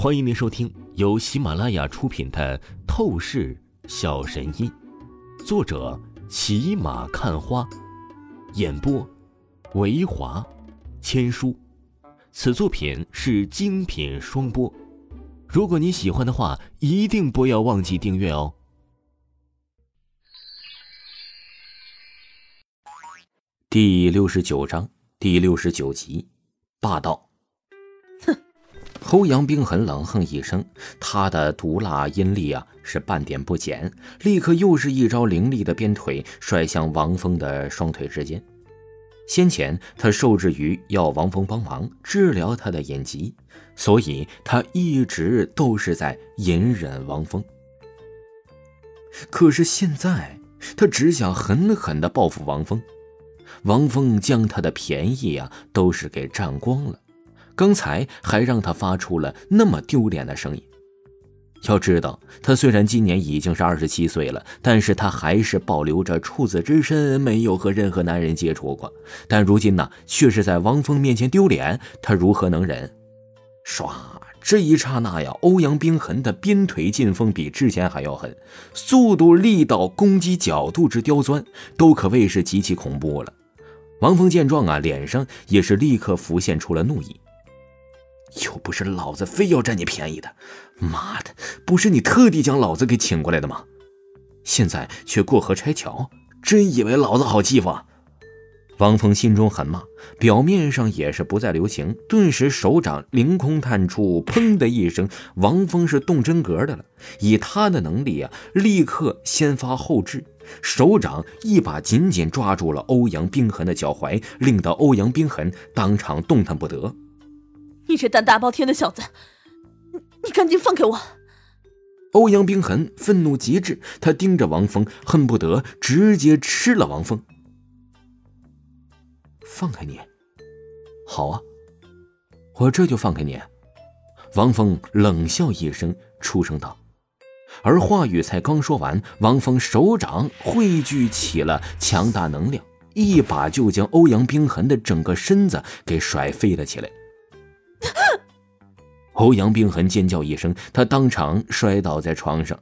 欢迎您收听由喜马拉雅出品的《透视小神医》，作者骑马看花，演播维华千书。此作品是精品双播。如果你喜欢的话，一定不要忘记订阅哦。第六十九章第六十九集，霸道。欧阳冰痕冷哼一声，他的毒辣阴力啊是半点不减，立刻又是一招凌厉的鞭腿甩向王峰的双腿之间。先前他受制于要王峰帮忙治疗他的眼疾，所以他一直都是在隐忍王峰。可是现在他只想狠狠的报复王峰，王峰将他的便宜啊都是给占光了。刚才还让他发出了那么丢脸的声音。要知道，他虽然今年已经是二十七岁了，但是他还是保留着处子之身，没有和任何男人接触过。但如今呢，却是在王峰面前丢脸，他如何能忍？唰！这一刹那呀，欧阳冰痕的鞭腿劲风比之前还要狠，速度、力道、攻击角度之刁钻，都可谓是极其恐怖了。王峰见状啊，脸上也是立刻浮现出了怒意。又不是老子非要占你便宜的，妈的，不是你特地将老子给请过来的吗？现在却过河拆桥，真以为老子好欺负？啊？王峰心中很骂，表面上也是不再留情，顿时手掌凌空探出，砰的一声，王峰是动真格的了。以他的能力啊，立刻先发后制，手掌一把紧紧抓住了欧阳冰痕的脚踝，令到欧阳冰痕当场动弹不得。你这胆大包天的小子，你你赶紧放开我！欧阳冰痕愤怒极致，他盯着王峰，恨不得直接吃了王峰。放开你，好啊，我这就放开你。王峰冷笑一声，出声道。而话语才刚说完，王峰手掌汇聚起了强大能量，一把就将欧阳冰痕的整个身子给甩飞了起来。欧阳冰痕尖叫一声，他当场摔倒在床上。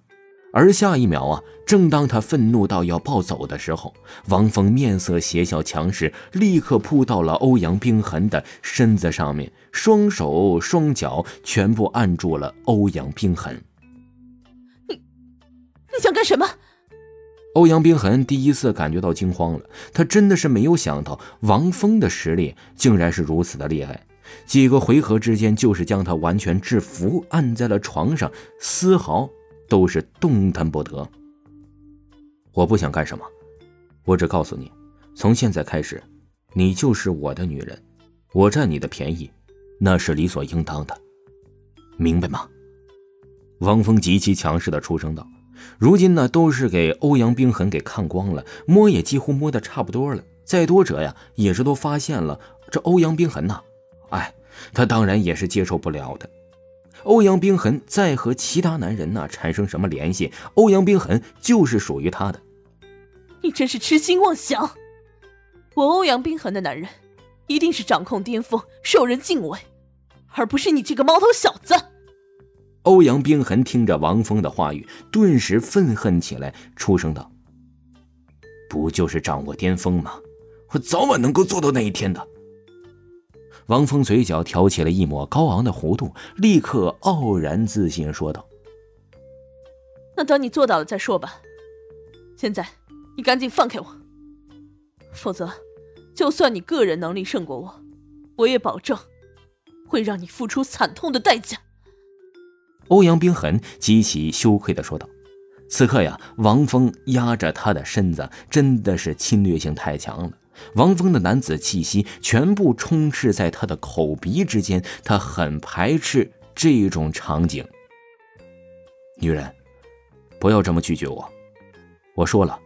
而下一秒啊，正当他愤怒到要暴走的时候，王峰面色邪笑，强势立刻扑到了欧阳冰痕的身子上面，双手双脚全部按住了欧阳冰痕。你，你想干什么？欧阳冰痕第一次感觉到惊慌了，他真的是没有想到王峰的实力竟然是如此的厉害。几个回合之间，就是将他完全制服，按在了床上，丝毫都是动弹不得。我不想干什么，我只告诉你，从现在开始，你就是我的女人，我占你的便宜，那是理所应当的，明白吗？王峰极其强势的出声道：“如今呢，都是给欧阳冰痕给看光了，摸也几乎摸得差不多了，再多者呀，也是都发现了这欧阳冰痕呐。”哎，他当然也是接受不了的。欧阳冰痕再和其他男人呢产生什么联系？欧阳冰痕就是属于他的。你真是痴心妄想！我欧阳冰痕的男人，一定是掌控巅峰，受人敬畏，而不是你这个毛头小子。欧阳冰痕听着王峰的话语，顿时愤恨起来，出声道：“不就是掌握巅峰吗？我早晚能够做到那一天的。”王峰嘴角挑起了一抹高昂的弧度，立刻傲然自信说道：“那等你做到了再说吧。现在，你赶紧放开我，否则，就算你个人能力胜过我，我也保证会让你付出惨痛的代价。”欧阳冰痕极其羞愧的说道：“此刻呀，王峰压着他的身子，真的是侵略性太强了。”王峰的男子气息全部充斥在他的口鼻之间，他很排斥这种场景。女人，不要这么拒绝我。我说了，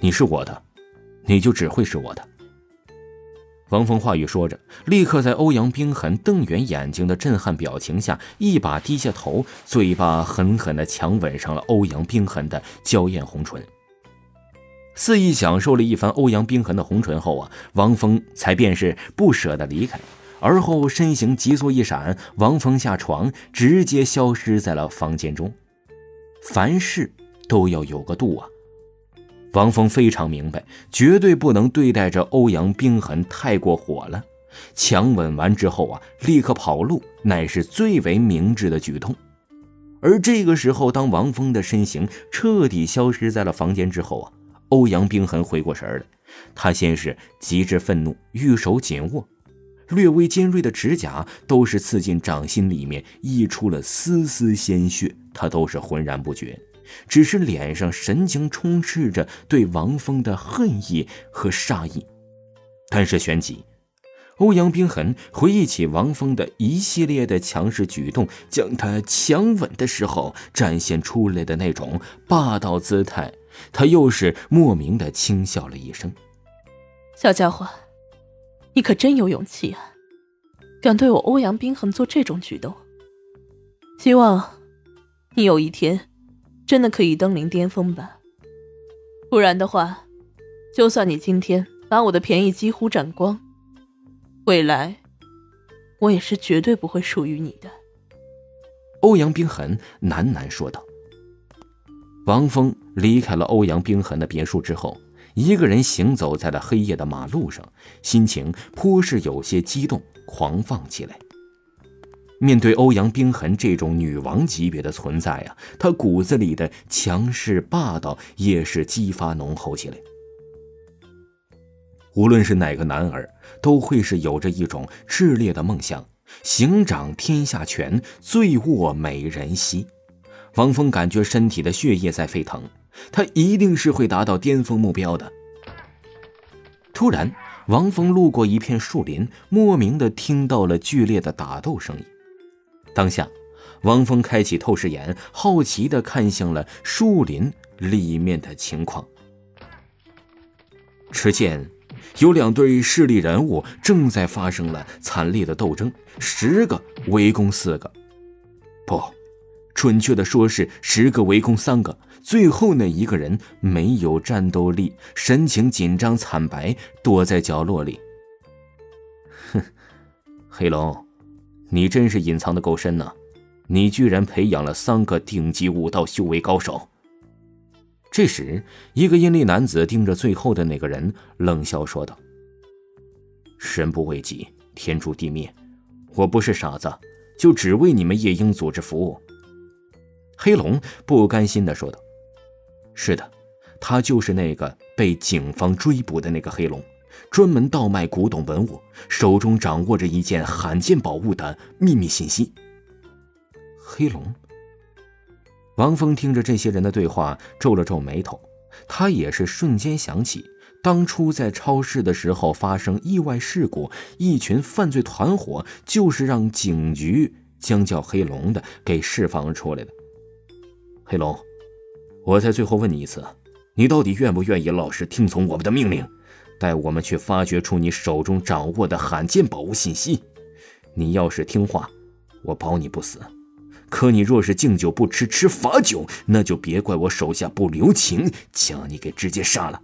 你是我的，你就只会是我的。王峰话语说着，立刻在欧阳冰痕瞪圆眼睛的震撼表情下，一把低下头，嘴巴狠狠地强吻上了欧阳冰痕的娇艳红唇。肆意享受了一番欧阳冰痕的红唇后啊，王峰才便是不舍得离开，而后身形急速一闪，王峰下床，直接消失在了房间中。凡事都要有个度啊！王峰非常明白，绝对不能对待着欧阳冰痕太过火了。强吻完之后啊，立刻跑路，乃是最为明智的举动。而这个时候，当王峰的身形彻底消失在了房间之后啊，欧阳冰痕回过神来，他先是极致愤怒，玉手紧握，略微尖锐的指甲都是刺进掌心里面，溢出了丝丝鲜血，他都是浑然不觉，只是脸上神情充斥着对王峰的恨意和杀意。但是旋即。欧阳冰痕回忆起王峰的一系列的强势举动，将他强吻的时候展现出来的那种霸道姿态，他又是莫名的轻笑了一声：“小家伙，你可真有勇气啊，敢对我欧阳冰痕做这种举动。希望你有一天真的可以登临巅峰吧，不然的话，就算你今天把我的便宜几乎占光。”未来，我也是绝对不会属于你的。”欧阳冰痕喃喃说道。王峰离开了欧阳冰痕的别墅之后，一个人行走在了黑夜的马路上，心情颇是有些激动、狂放起来。面对欧阳冰痕这种女王级别的存在啊，他骨子里的强势霸道也是激发浓厚起来。无论是哪个男儿，都会是有着一种炽烈的梦想：行掌天下权，醉卧美人膝。王峰感觉身体的血液在沸腾，他一定是会达到巅峰目标的。突然，王峰路过一片树林，莫名的听到了剧烈的打斗声音。当下，王峰开启透视眼，好奇的看向了树林里面的情况。只见。有两对势力人物正在发生了惨烈的斗争，十个围攻四个，不，准确的说是十个围攻三个。最后那一个人没有战斗力，神情紧张惨白，躲在角落里。哼，黑龙，你真是隐藏的够深呐！你居然培养了三个顶级武道修为高手。这时，一个阴历男子盯着最后的那个人，冷笑说道：“人不为己，天诛地灭。我不是傻子，就只为你们夜鹰组织服务。”黑龙不甘心的说道：“是的，他就是那个被警方追捕的那个黑龙，专门盗卖古董文物，手中掌握着一件罕见宝物的秘密信息。”黑龙。王峰听着这些人的对话，皱了皱眉头。他也是瞬间想起，当初在超市的时候发生意外事故，一群犯罪团伙就是让警局将叫黑龙的给释放出来的。黑龙，我再最后问你一次，你到底愿不愿意老实听从我们的命令，带我们去发掘出你手中掌握的罕见宝物信息？你要是听话，我保你不死。可你若是敬酒不吃吃罚酒，那就别怪我手下不留情，将你给直接杀了。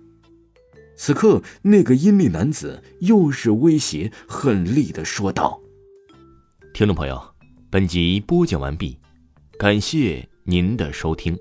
此刻，那个阴历男子又是威胁狠厉的说道：“听众朋友，本集播讲完毕，感谢您的收听。”